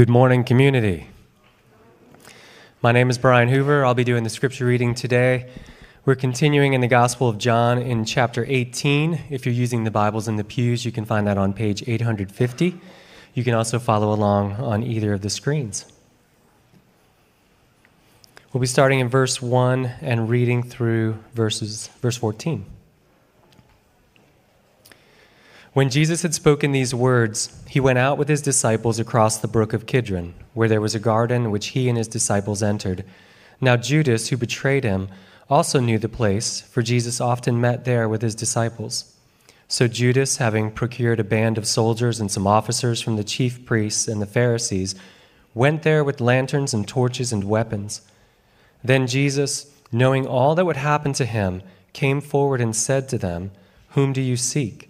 Good morning, community. My name is Brian Hoover. I'll be doing the scripture reading today. We're continuing in the Gospel of John in chapter 18. If you're using the Bibles in the pews, you can find that on page 850. You can also follow along on either of the screens. We'll be starting in verse 1 and reading through verses verse 14. When Jesus had spoken these words, he went out with his disciples across the brook of Kidron, where there was a garden which he and his disciples entered. Now Judas, who betrayed him, also knew the place, for Jesus often met there with his disciples. So Judas, having procured a band of soldiers and some officers from the chief priests and the Pharisees, went there with lanterns and torches and weapons. Then Jesus, knowing all that would happen to him, came forward and said to them, Whom do you seek?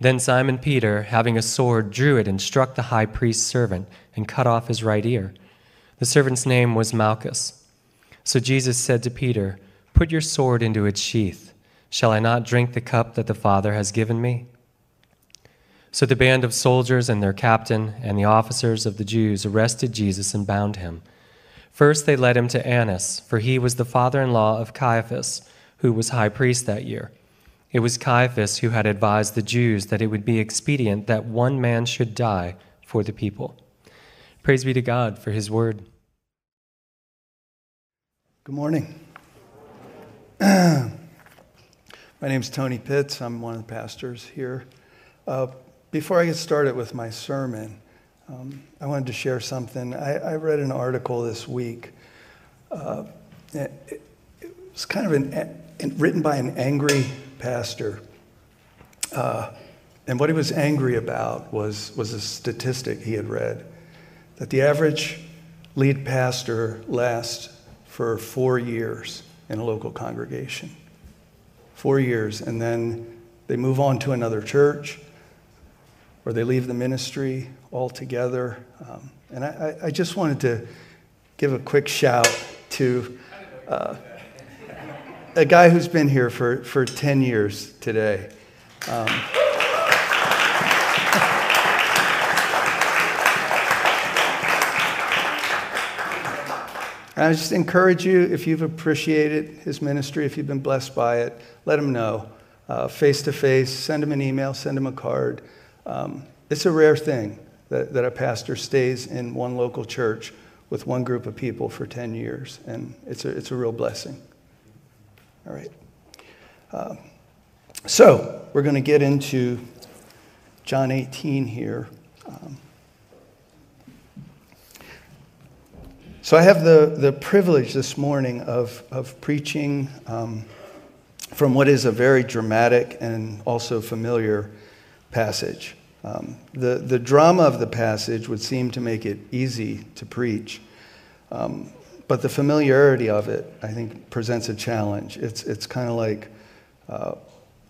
Then Simon Peter, having a sword, drew it and struck the high priest's servant and cut off his right ear. The servant's name was Malchus. So Jesus said to Peter, Put your sword into its sheath. Shall I not drink the cup that the Father has given me? So the band of soldiers and their captain and the officers of the Jews arrested Jesus and bound him. First they led him to Annas, for he was the father in law of Caiaphas who was high priest that year. It was Caiaphas who had advised the Jews that it would be expedient that one man should die for the people. Praise be to God for his word. Good morning. My name is Tony Pitts. I'm one of the pastors here. Uh, before I get started with my sermon, um, I wanted to share something. I, I read an article this week. Uh, it, it was kind of an written by an angry pastor. Uh, and what he was angry about was, was a statistic he had read that the average lead pastor lasts for four years in a local congregation. Four years, and then they move on to another church or they leave the ministry altogether. Um, and I, I, just wanted to give a quick shout to. Uh, a guy who's been here for, for 10 years today. Um, I just encourage you, if you've appreciated his ministry, if you've been blessed by it, let him know. Face to face, send him an email, send him a card. Um, it's a rare thing that, that a pastor stays in one local church with one group of people for 10 years, and it's a, it's a real blessing. All right. Uh, so, we're going to get into John 18 here. Um, so, I have the, the privilege this morning of, of preaching um, from what is a very dramatic and also familiar passage. Um, the, the drama of the passage would seem to make it easy to preach. Um, but the familiarity of it, I think, presents a challenge. It's, it's kind of like uh,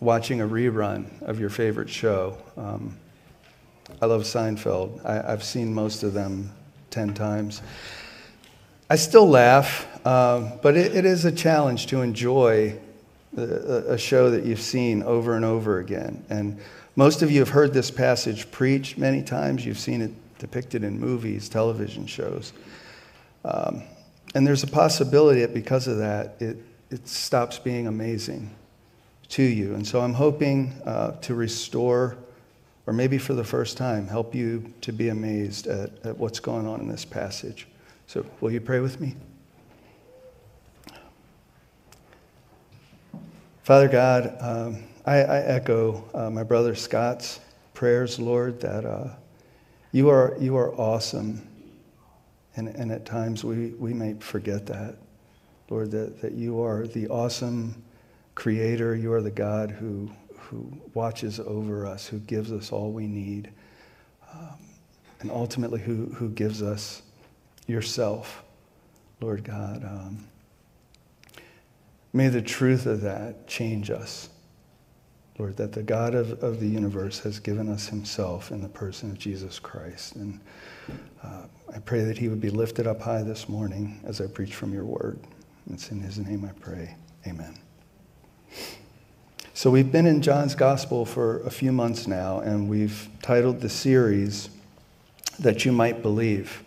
watching a rerun of your favorite show. Um, I love Seinfeld. I, have seen most of them 10 times. I still laugh, uh, but it, it is a challenge to enjoy a, a show that you've seen over and over again. And most of you have heard this passage preached many times. You've seen it depicted in movies, television shows. Um, and there's a possibility that because of that, it, it stops being amazing to you. And so I'm hoping uh, to restore, or maybe for the first time, help you to be amazed at, at what's going on in this passage. So, will you pray with me? Father God, um, I, I, echo uh, my brother Scott's prayers, Lord, that uh, you, are, you are awesome and, and at times we, we may forget that. Lord, that, that you are the awesome creator. You are the God who, who watches over us, who gives us all we need. Um, and ultimately who, who gives us yourself, Lord God. Um, may the truth of that change us. Lord, that the God of, of the universe has given us himself in the person of Jesus Christ. And uh, I pray that he would be lifted up high this morning as I preach from your word. It's in his name I pray. Amen. So we've been in John's gospel for a few months now, and we've titled the series That You Might Believe.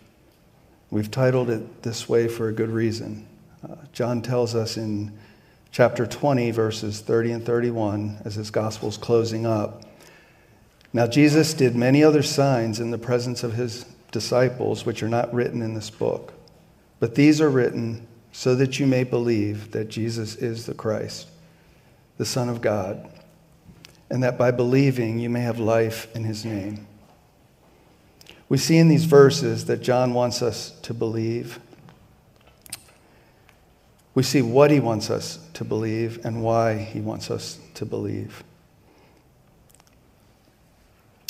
We've titled it this way for a good reason. Uh, John tells us in chapter 20, verses 30 and 31, as his gospel is closing up. Now, Jesus did many other signs in the presence of his disciples, which are not written in this book. But these are written so that you may believe that Jesus is the Christ, the Son of God, and that by believing you may have life in his name. We see in these verses that John wants us to believe we see what he wants us to believe and why he wants us to believe.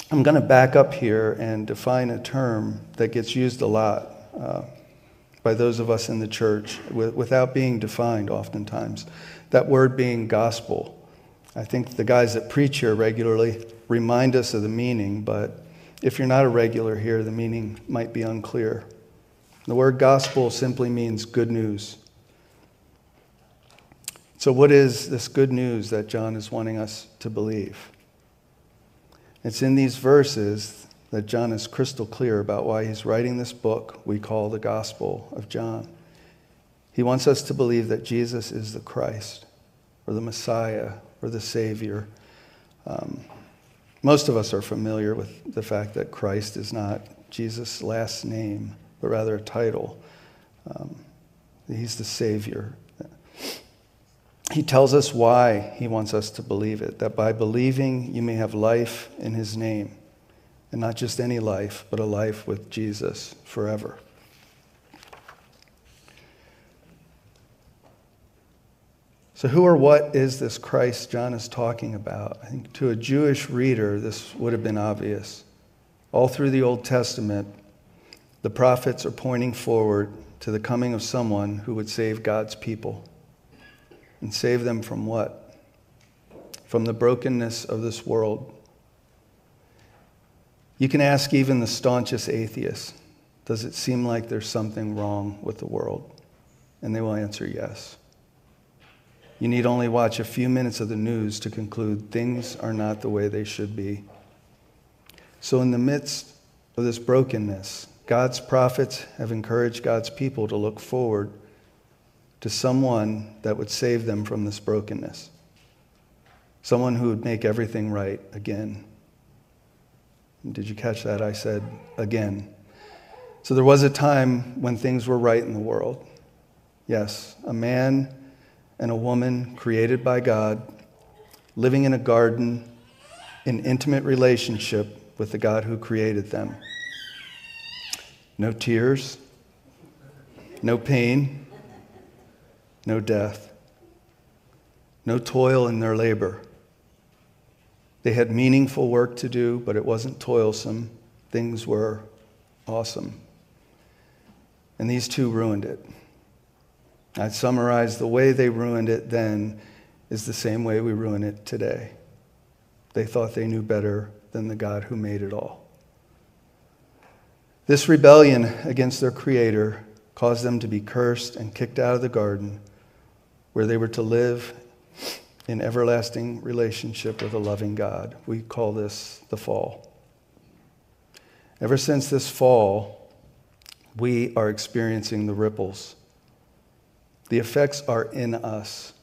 I'm going to back up here and define a term that gets used a lot uh, by those of us in the church without being defined oftentimes. That word being gospel. I think the guys that preach here regularly remind us of the meaning, but if you're not a regular here, the meaning might be unclear. The word gospel simply means good news. So, what is this good news that John is wanting us to believe? It's in these verses that John is crystal clear about why he's writing this book we call the Gospel of John. He wants us to believe that Jesus is the Christ, or the Messiah, or the Savior. Um, most of us are familiar with the fact that Christ is not Jesus' last name, but rather a title. Um, he's the Savior he tells us why he wants us to believe it that by believing you may have life in his name. And not just any life, but a life with Jesus forever. So, who or what is this Christ John is talking about? I think to a Jewish reader, this would have been obvious. All through the Old Testament, the prophets are pointing forward to the coming of someone who would save God's people. And save them from what? From the brokenness of this world. You can ask even the staunchest atheist, does it seem like there's something wrong with the world? And they will answer yes. You need only watch a few minutes of the news to conclude things are not the way they should be. So, in the midst of this brokenness, God's prophets have encouraged God's people to look forward to someone that would save them from this brokenness, someone who would make everything right again. Did you catch that? I said again. So there was a time when things were right in the world. Yes, a man and a woman created by God, living in a garden in intimate relationship with the God who created them. No tears, no pain, no death, no toil in their labor. They had meaningful work to do, but it wasn't toilsome. Things were awesome. And these two ruined it. I'd summarize the way they ruined it then is the same way we ruin it today. They thought they knew better than the God who made it all. This rebellion against their Creator caused them to be cursed and kicked out of the garden where they were to live in everlasting relationship with a loving God. We call this the fall. Ever since this fall, we are experiencing the ripples. The effects are in us.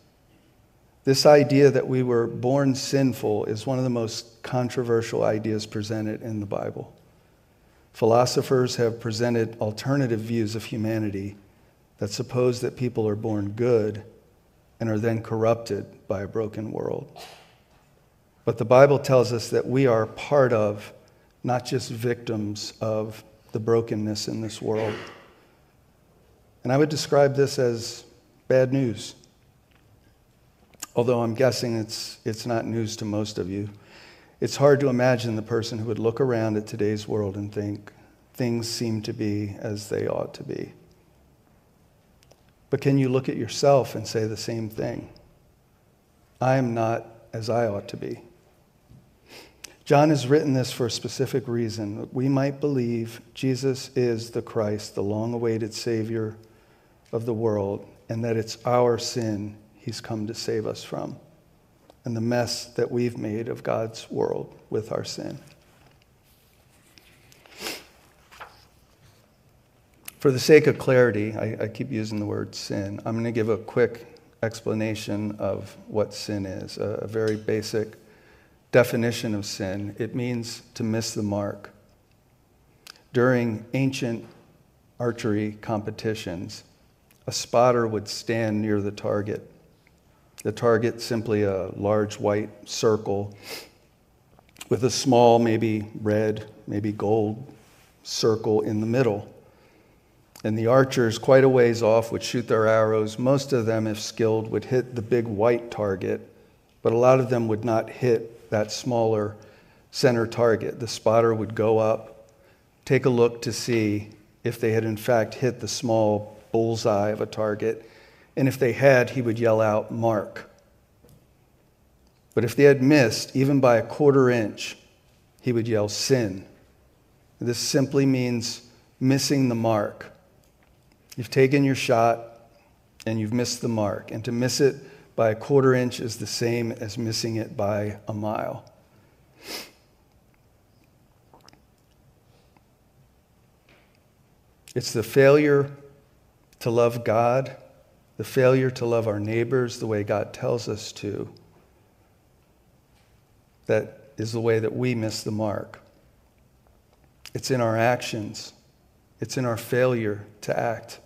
This idea that we were born sinful is one of the most controversial ideas presented in the Bible. Philosophers have presented alternative views of humanity that suppose that people are born good and are then corrupted by a broken world. But the Bible tells us that we are part of, not just victims of, the brokenness in this world. And I would describe this as bad news. Although I'm guessing it's, it's not news to most of you. It's hard to imagine the person who would look around at today's world and think, things seem to be as they ought to be. But can you look at yourself and say the same thing? I am not as I ought to be. John has written this for a specific reason we might believe Jesus is the Christ, the long awaited Savior of the world, and that it's our sin he's come to save us from, and the mess that we've made of God's world with our sin. For the sake of clarity, I, I keep using the word sin. I'm going to give a quick explanation of what sin is, a, a very basic definition of sin. It means to miss the mark. During ancient archery competitions, a spotter would stand near the target. The target simply a large white circle with a small, maybe red, maybe gold circle in the middle. And the archers, quite a ways off, would shoot their arrows. Most of them, if skilled, would hit the big white target, but a lot of them would not hit that smaller center target. The spotter would go up, take a look to see if they had in fact hit the small bullseye of a target. And if they had, he would yell out, Mark. But if they had missed, even by a quarter inch, he would yell, Sin. This simply means missing the mark. You've taken your shot and you've missed the mark. And to miss it by a quarter inch is the same as missing it by a mile. It's the failure to love God, the failure to love our neighbors the way God tells us to, that is the way that we miss the mark. It's in our actions, it's in our failure to act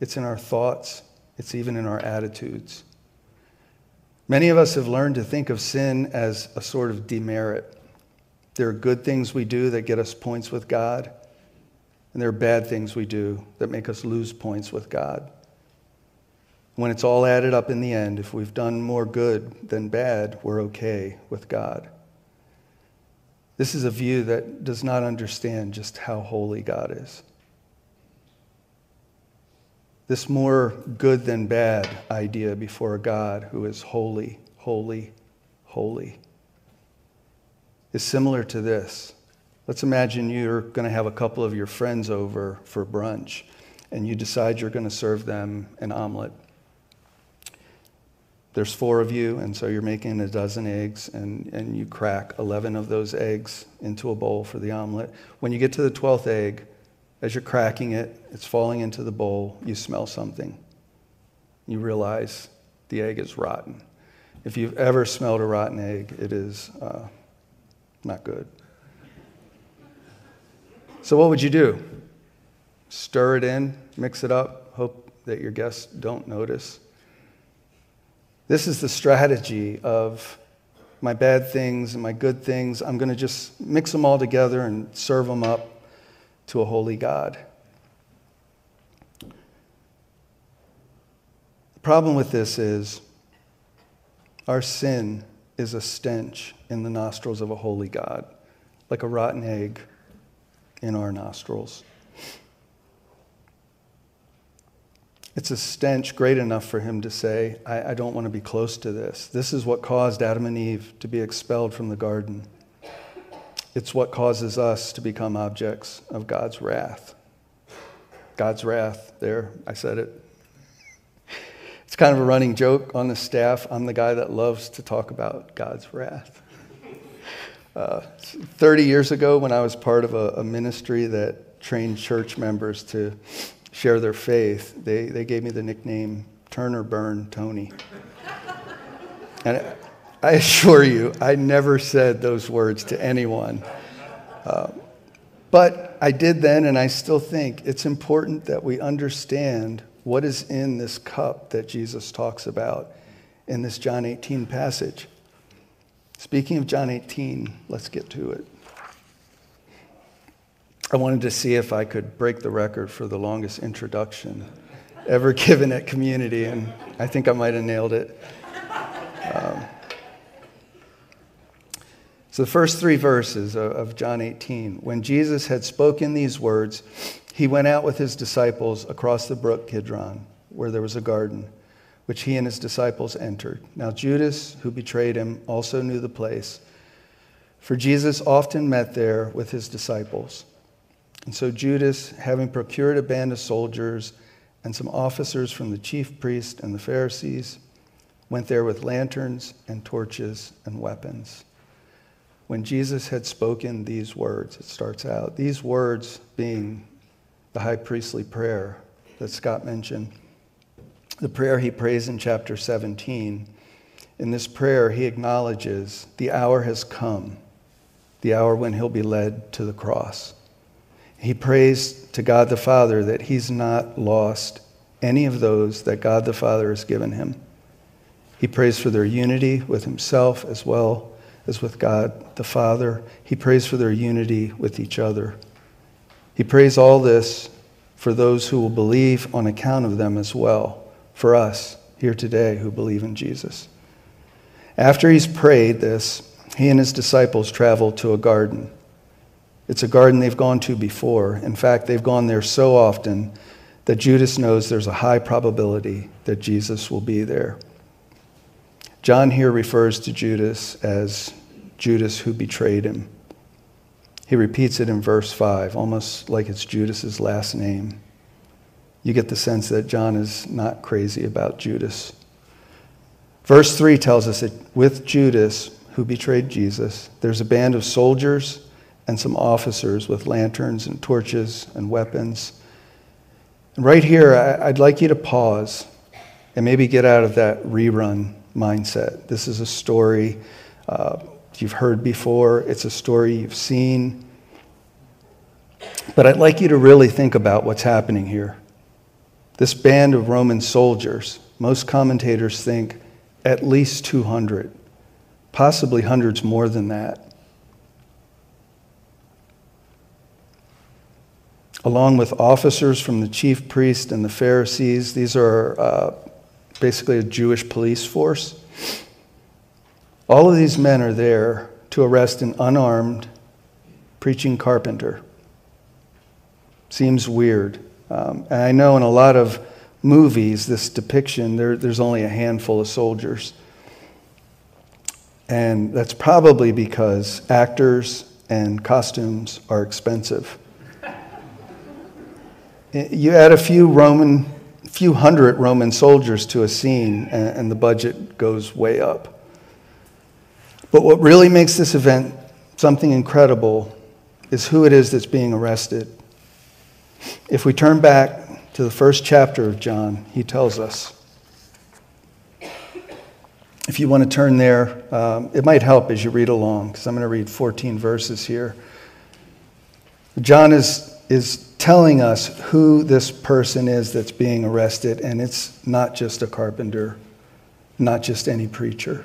it's in our thoughts, it's even in our attitudes. Many of us have learned to think of sin as a sort of demerit. There are good things we do that get us points with God, and there are bad things we do that make us lose points with God. When it's all added up in the end, if we've done more good than bad, we're okay with God. This is a view that does not understand just how holy God is this more good than bad idea before a God who is holy, holy, holy is similar to this. Let's imagine you're going to have a couple of your friends over for brunch and you decide you're going to serve them an omelet. There's four of you, and so you're making a dozen eggs, and, and you crack 11 of those eggs into a bowl for the omelet. When you get to the 12th egg, as you're cracking it, it's falling into the bowl, you smell something. You realize the egg is rotten. If you've ever smelled a rotten egg, it is uh, not good. So, what would you do? Stir it in, mix it up, hope that your guests don't notice. This is the strategy of my bad things and my good things. I'm going to just mix them all together and serve them up to a holy God. The problem with this is our sin is a stench in the nostrils of a holy God, like a rotten egg in our nostrils. It's a stench great enough for him to say, I, I, don't want to be close to this. This is what caused Adam and Eve to be expelled from the garden. It's what causes us to become objects of God's wrath. God's wrath, there, I said it. It's kind of a running joke on the staff. I'm the guy that loves to talk about God's wrath. Uh, 30 years ago, when I was part of a, a ministry that trained church members to share their faith, they, they gave me the nickname Turn or Burn Tony. And I assure you, I never said those words to anyone. Uh, but I did then, and I still think it's important that we understand what is in this cup that Jesus talks about in this John 18 passage. Speaking of John 18, let's get to it. I wanted to see if I could break the record for the longest introduction ever given at community, and I think I might have nailed it. So, the first three verses of John 18 when Jesus had spoken these words, he went out with his disciples across the brook Kidron, where there was a garden, which he and his disciples entered. Now, Judas, who betrayed him, also knew the place, for Jesus often met there with his disciples. And so, Judas, having procured a band of soldiers and some officers from the chief priest and the Pharisees, went there with lanterns and torches and weapons when Jesus had spoken these words. It starts out, these words being the high priestly prayer that Scott mentioned, the prayer he prays in chapter 17. In this prayer, he acknowledges the hour has come, the hour when he'll be led to the cross. He prays to God the Father that he's not lost any of those that God the Father has given him. He prays for their unity with himself as well as with God the Father. He prays for their unity with each other. He prays all this for those who will believe on account of them as well, for us here today who believe in Jesus. After he's prayed this, he and his disciples travel to a garden. It's a garden they've gone to before. In fact, they've gone there so often that Judas knows there's a high probability that Jesus will be there. John here refers to Judas as Judas who betrayed him. He repeats it in verse 5, almost like it's Judas's last name. You get the sense that John is not crazy about Judas. Verse 3 tells us that with Judas, who betrayed Jesus, there's a band of soldiers and some officers with lanterns and torches and weapons. And right here, I'd like you to pause and maybe get out of that rerun mindset. This is a story uh, you've heard before, it's a story you've seen. But I'd like you to really think about what's happening here. This band of Roman soldiers, most commentators think at least 200, possibly hundreds more than that. Along with officers from the chief priest and the Pharisees, these are uh, basically a Jewish police force. All of these men are there to arrest an unarmed preaching carpenter. Seems weird. Um, and I know in a lot of movies, this depiction, there, there's only a handful of soldiers. And that's probably because actors and costumes are expensive. You add a few Roman, few hundred Roman soldiers to a scene, and, and the budget goes way up. But what really makes this event something incredible is who it is that's being arrested. If we turn back to the first chapter of John, he tells us. If you want to turn there, um, it might help as you read along, because I'm going to read 14 verses here. John is, is telling us who this person is that's being arrested, and it's not just a carpenter, not just any preacher.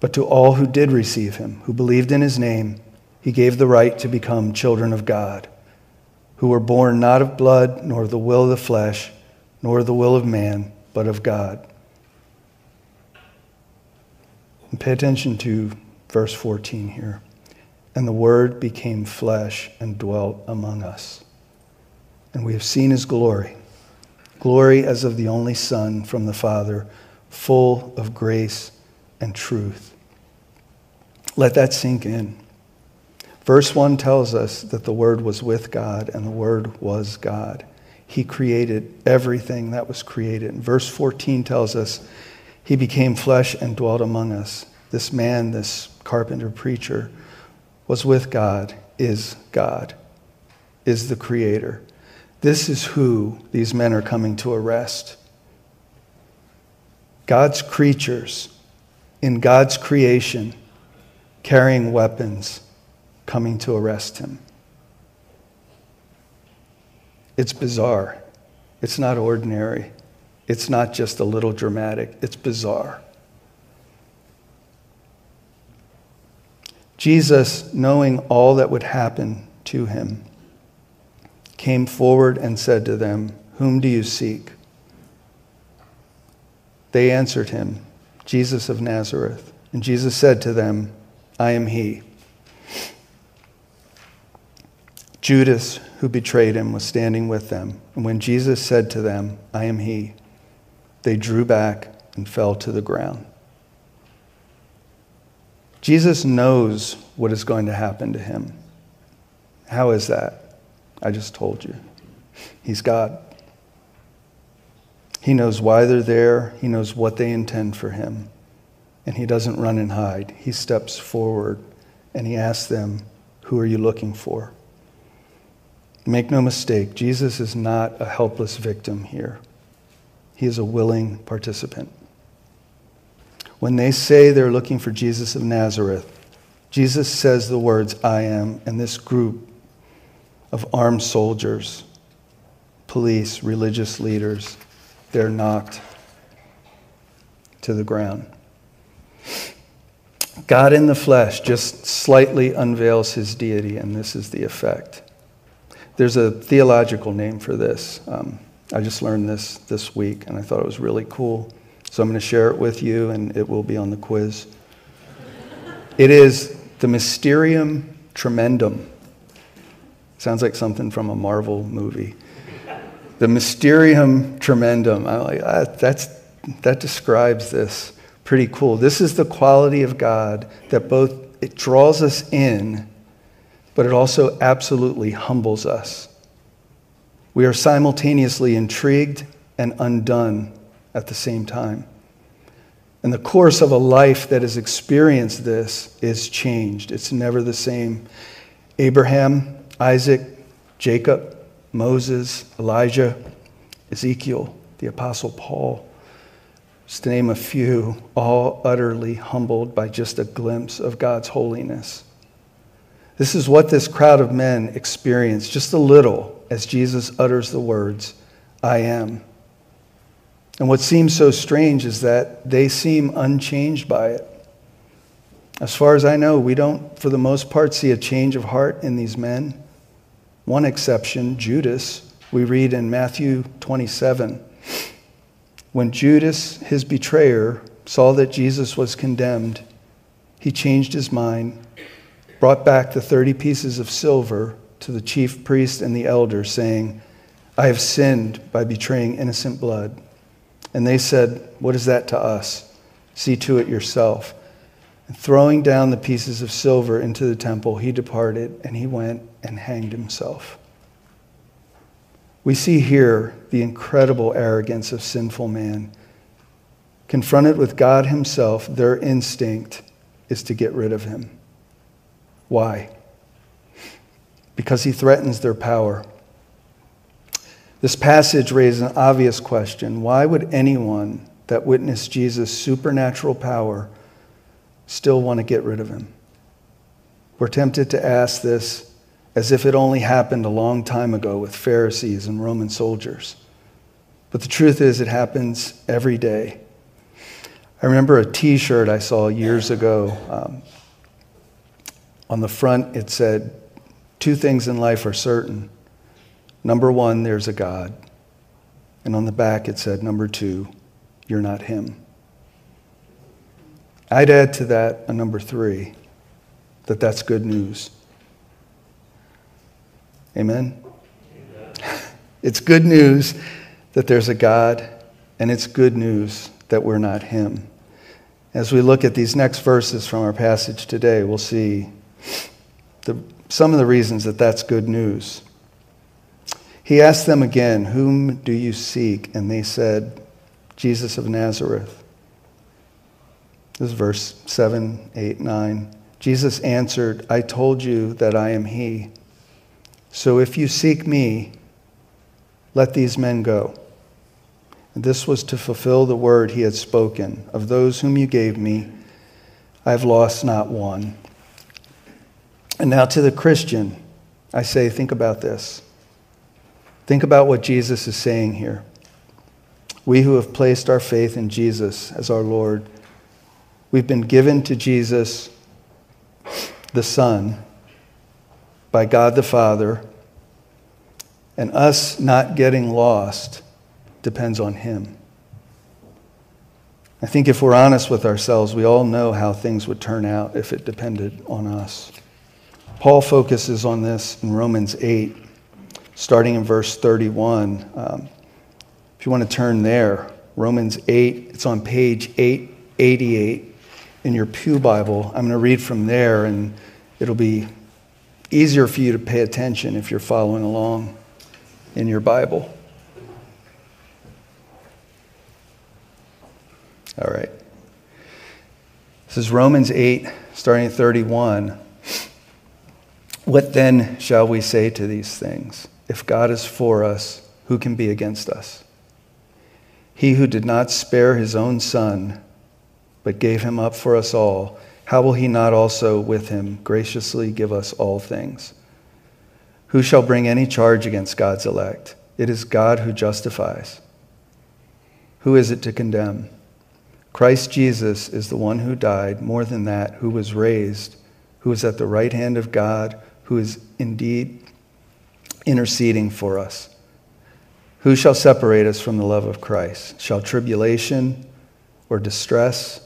But to all who did receive him, who believed in his name, he gave the right to become children of God, who were born not of blood, nor of the will of the flesh, nor the will of man, but of God. And pay attention to verse 14 here. And the Word became flesh and dwelt among us. And we have seen his glory glory as of the only Son from the Father, full of grace and truth. Let that sink in. Verse 1 tells us that the Word was with God and the Word was God. he created everything that was created. And verse 14 tells us, He became flesh and dwelt among us. This man, this carpenter preacher, was with God, is God, is the creator. This is who these men are coming to arrest. God's creatures in God's creation carrying weapons coming to arrest him. It's bizarre. It's not ordinary. It's not just a little dramatic. It's bizarre. Jesus, knowing all that would happen to him, came forward and said to them, Whom do you seek? They answered him, Jesus of Nazareth. And Jesus said to them, I am he. Judas, who betrayed him, was standing with them. And when Jesus said to them, I am he, they drew back and fell to the ground. Jesus knows what is going to happen to him. How is that? I just told you. He's God. He knows why they're there, He knows what they intend for him. And He doesn't run and hide. He steps forward and He asks them, Who are you looking for? Make no mistake, Jesus is not a helpless victim here. He is a willing participant. When they say they're looking for Jesus of Nazareth, Jesus says the words, I am, and this group of armed soldiers, police, religious leaders, they're knocked to the ground. God in the flesh just slightly unveils his deity, and this is the effect. There's a theological name for this. Um, I just learned this this week, and I thought it was really cool. So I'm going to share it with you, and it will be on the quiz. it is the Mysterium Tremendum. Sounds like something from a Marvel movie. The Mysterium Tremendum. I'm like, ah, that's, that describes this. Pretty cool. This is the quality of God that both it draws us in but it also absolutely humbles us. We are simultaneously intrigued and undone at the same time. And the course of a life that has experienced this is changed. It's never the same. Abraham, Isaac, Jacob, Moses, Elijah, Ezekiel, the Apostle Paul, just to name a few, all utterly humbled by just a glimpse of God's holiness. This is what this crowd of men experienced just a little as Jesus utters the words, I am. And what seems so strange is that they seem unchanged by it. As far as I know, we don't, for the most part, see a change of heart in these men. One exception, Judas, we read in Matthew 27. When Judas, his betrayer, saw that Jesus was condemned, he changed his mind brought back the 30 pieces of silver to the chief priest and the elders, saying, I have sinned by betraying innocent blood. And they said, What is that to us? See to it yourself. And throwing down the pieces of silver into the temple, he departed and he went and hanged himself. We see here the incredible arrogance of sinful man. Confronted with God Himself, their instinct is to get rid of Him. Why? Because he threatens their power. This passage raises an obvious question. Why would anyone that witnessed Jesus' supernatural power still want to get rid of him? We're tempted to ask this as if it only happened a long time ago with Pharisees and Roman soldiers. But the truth is, it happens every day. I remember a t shirt I saw years ago. Um, on the front, it said, Two things in life are certain. Number one, there's a God. And on the back, it said, Number two, you're not Him. I'd add to that a number three, that that's good news. Amen? It's good news that there's a God, and it's good news that we're not Him. As we look at these next verses from our passage today, we'll see the, some of the reasons that that's good news. He asked them again, Whom do you seek? And they said, Jesus of Nazareth. This is verse 7, 8, 9. Jesus answered, I told you that I am he. So if you seek me, let these men go. And this was to fulfill the word he had spoken Of those whom you gave me, I have lost not one. And now to the Christian, I say, think about this. Think about what Jesus is saying here. We who have placed our faith in Jesus as our Lord, we've been given to Jesus, the Son, by God the Father, and us not getting lost depends on Him. I think if we're honest with ourselves, we all know how things would turn out if it depended on us. Paul focuses on this in Romans 8, starting in verse 31. Um, if you want to turn there, Romans 8, it's on page 888 in your Pew Bible. I'm going to read from there, and it'll be easier for you to pay attention if you're following along in your Bible. All right. This is Romans 8, starting at 31. What then shall we say to these things? If God is for us, who can be against us? He who did not spare his own son, but gave him up for us all, how will he not also with him graciously give us all things? Who shall bring any charge against God's elect? It is God who justifies. Who is it to condemn? Christ Jesus is the one who died, more than that, who was raised, who is at the right hand of God, who is indeed interceding for us. Who shall separate us from the love of Christ? Shall tribulation or distress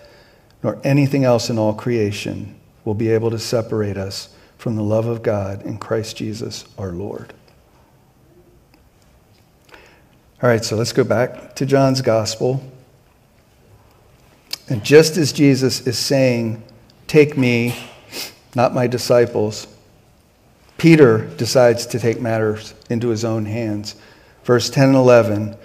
nor anything else in all creation will be able to separate us from the love of God in Christ Jesus our Lord. All right, so let's go back to John's gospel. And just as Jesus is saying, Take me, not my disciples, Peter decides to take matters into his own hands. Verse 10 and 11.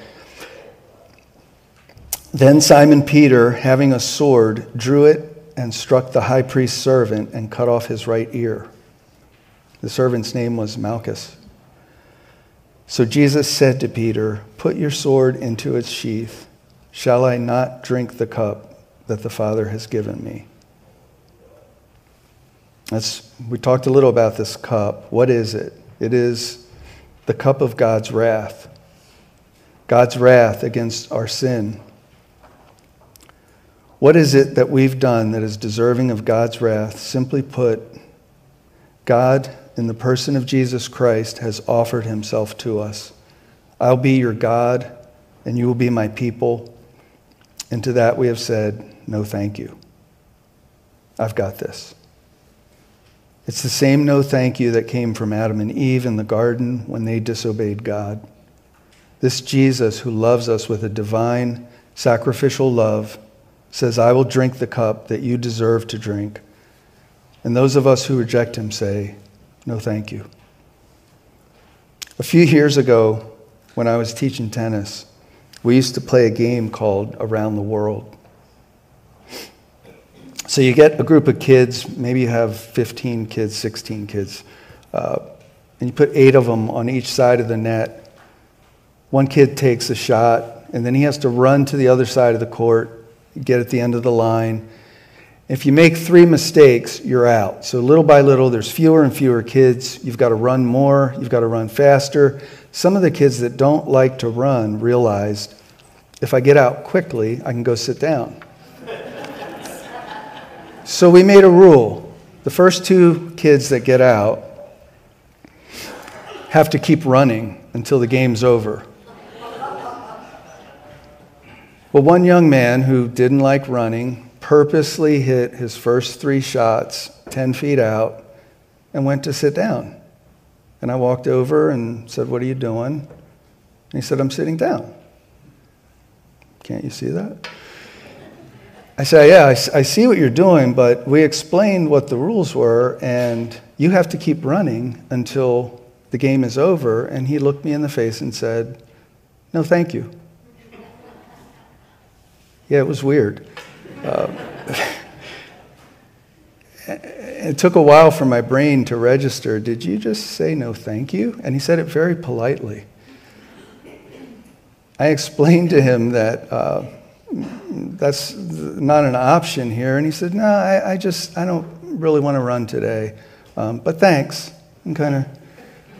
Then Simon Peter, having a sword, drew it and struck the high priest's servant and cut off his right ear. The servant's name was Malchus. So Jesus said to Peter, Put your sword into its sheath. Shall I not drink the cup that the Father has given me. We talked a little about this cup. What is it? It is the cup of God's wrath. God's wrath against our sin. What is it that we've done that is deserving of God's wrath? Simply put, God, in the person of Jesus Christ, has offered himself to us. I'll be your God, and you will be my people. And to that we have said, no thank you. I've got this. It's the same no thank you that came from Adam and Eve in the garden when they disobeyed God. This Jesus, who loves us with a divine, sacrificial love, says, I will drink the cup that you deserve to drink. And those of us who reject him say, No thank you. A few years ago, when I was teaching tennis, we used to play a game called Around the World. So you get a group of kids, maybe you have 15 kids, 16 kids, uh, and you put eight of them on each side of the net. One kid takes a shot, and then he has to run to the other side of the court, get at the end of the line. If you make three mistakes, you're out. So little by little, there's fewer and fewer kids. You've got to run more, you've got to run faster. Some of the kids that don't like to run realized if I get out quickly, I can go sit down. So we made a rule. The first two kids that get out have to keep running until the game's over. Well, one young man who didn't like running purposely hit his first three shots 10 feet out and went to sit down. And I walked over and said, What are you doing? And he said, I'm sitting down. Can't you see that? I said, Yeah, I, I see what you're doing, but we explained what the rules were, and you have to keep running until the game is over. And he looked me in the face and said, No, thank you. Yeah, it was weird. Uh, it took a while for my brain to register. Did you just say no thank you? And he said it very politely. I explained to him that uh, that's not an option here. And he said, No, I, I just, I don't really want to run today. Um, but thanks. And kind of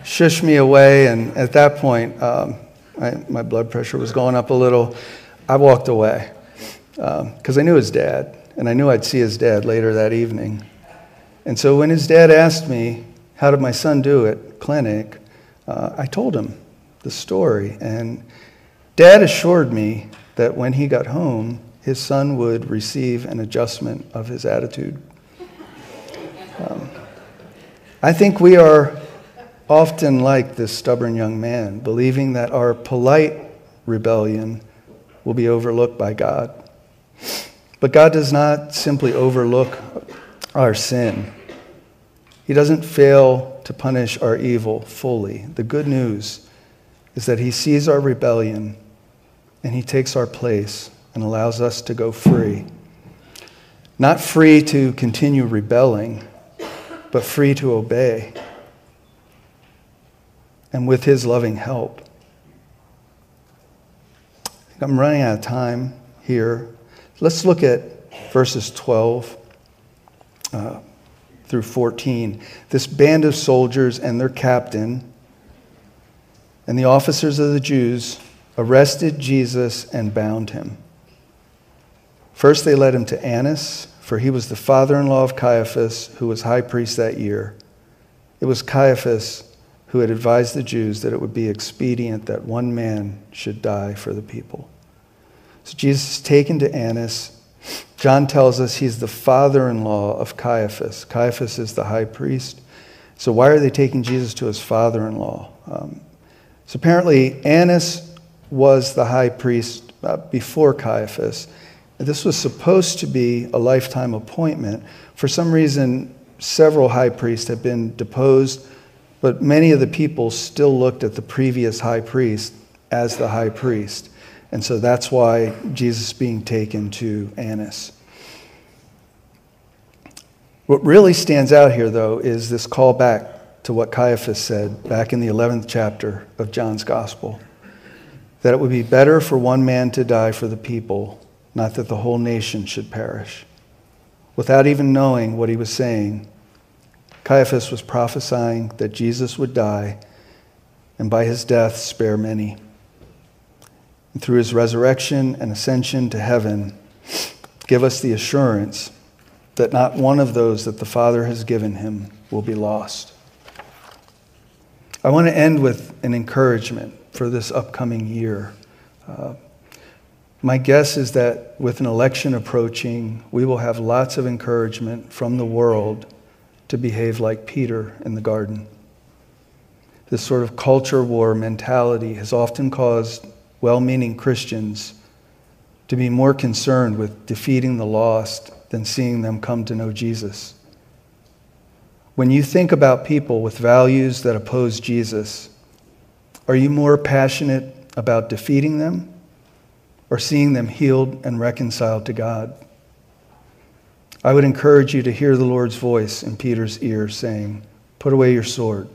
shushed me away. And at that point, um, I, my blood pressure was going up a little. I walked away because um, I knew his dad. And I knew I'd see his dad later that evening. And so when his dad asked me, How did my son do at clinic? Uh, I told him the story. And dad assured me that when he got home, his son would receive an adjustment of his attitude. Um, I think we are often like this stubborn young man, believing that our polite rebellion will be overlooked by God. But God does not simply overlook our sin. He doesn't fail to punish our evil fully. The good news is that He sees our rebellion and He takes our place and allows us to go free. Not free to continue rebelling, but free to obey. And with His loving help. I'm running out of time here. Let's look at verses 12. Uh, through 14. This band of soldiers and their captain and the officers of the Jews arrested Jesus and bound him. First, they led him to Annas, for he was the father in law of Caiaphas, who was high priest that year. It was Caiaphas who had advised the Jews that it would be expedient that one man should die for the people. So Jesus is taken to Annas John tells us he's the father in law of Caiaphas. Caiaphas is the high priest. So, why are they taking Jesus to his father in law? Um, so, apparently, Annas was the high priest uh, before Caiaphas. This was supposed to be a lifetime appointment. For some reason, several high priests have been deposed, but many of the people still looked at the previous high priest as the high priest. And so that's why Jesus is being taken to Annas. What really stands out here, though, is this call back to what Caiaphas said back in the 11th chapter of John's Gospel that it would be better for one man to die for the people, not that the whole nation should perish. Without even knowing what he was saying, Caiaphas was prophesying that Jesus would die and by his death spare many and through his resurrection and ascension to heaven, give us the assurance that not one of those that the Father has given him will be lost. I want to end with an encouragement for this upcoming year. Uh, my guess is that with an election approaching, we will have lots of encouragement from the world to behave like Peter in the garden. This sort of culture war mentality has often caused well meaning Christians to be more concerned with defeating the lost than seeing them come to know Jesus. When you think about people with values that oppose Jesus, are you more passionate about defeating them or seeing them healed and reconciled to God? I would encourage you to hear the Lord's voice in Peter's ear saying, Put away your sword.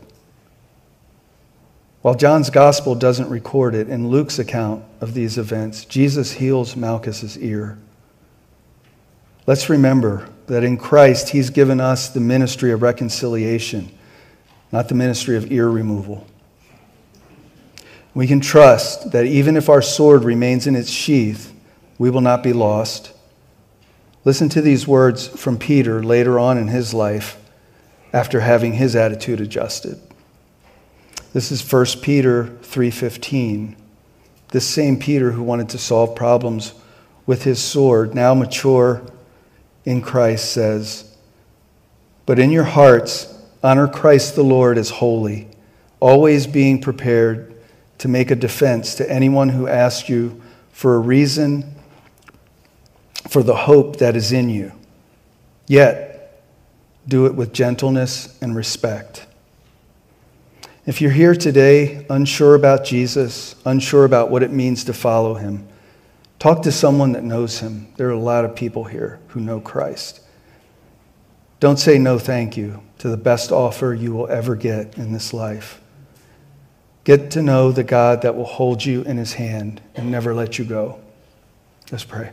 While John's gospel doesn't record it, in Luke's account of these events, Jesus heals Malchus's ear. Let's remember that in Christ, he's given us the ministry of reconciliation, not the ministry of ear removal. We can trust that even if our sword remains in its sheath, we will not be lost. Listen to these words from Peter later on in his life after having his attitude adjusted. This is 1 Peter 3:15. This same Peter who wanted to solve problems with his sword, now mature in Christ says, "But in your hearts honor Christ the Lord as holy, always being prepared to make a defense to anyone who asks you for a reason for the hope that is in you. Yet do it with gentleness and respect." If you're here today unsure about Jesus, unsure about what it means to follow him, talk to someone that knows him. There are a lot of people here who know Christ. Don't say no thank you to the best offer you will ever get in this life. Get to know the God that will hold you in his hand and never let you go. Let's pray.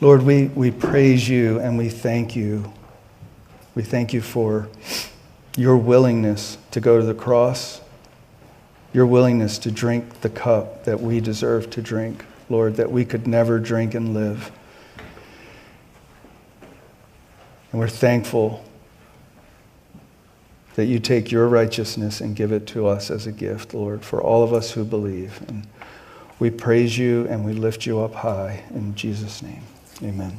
Lord, we, we praise you and we thank you we thank you for your willingness to go to the cross, your willingness to drink the cup that we deserve to drink, Lord, that we could never drink and live. And we're thankful that you take your righteousness and give it to us as a gift, Lord, for all of us who believe. And we praise you and we lift you up high in Jesus' name. Amen.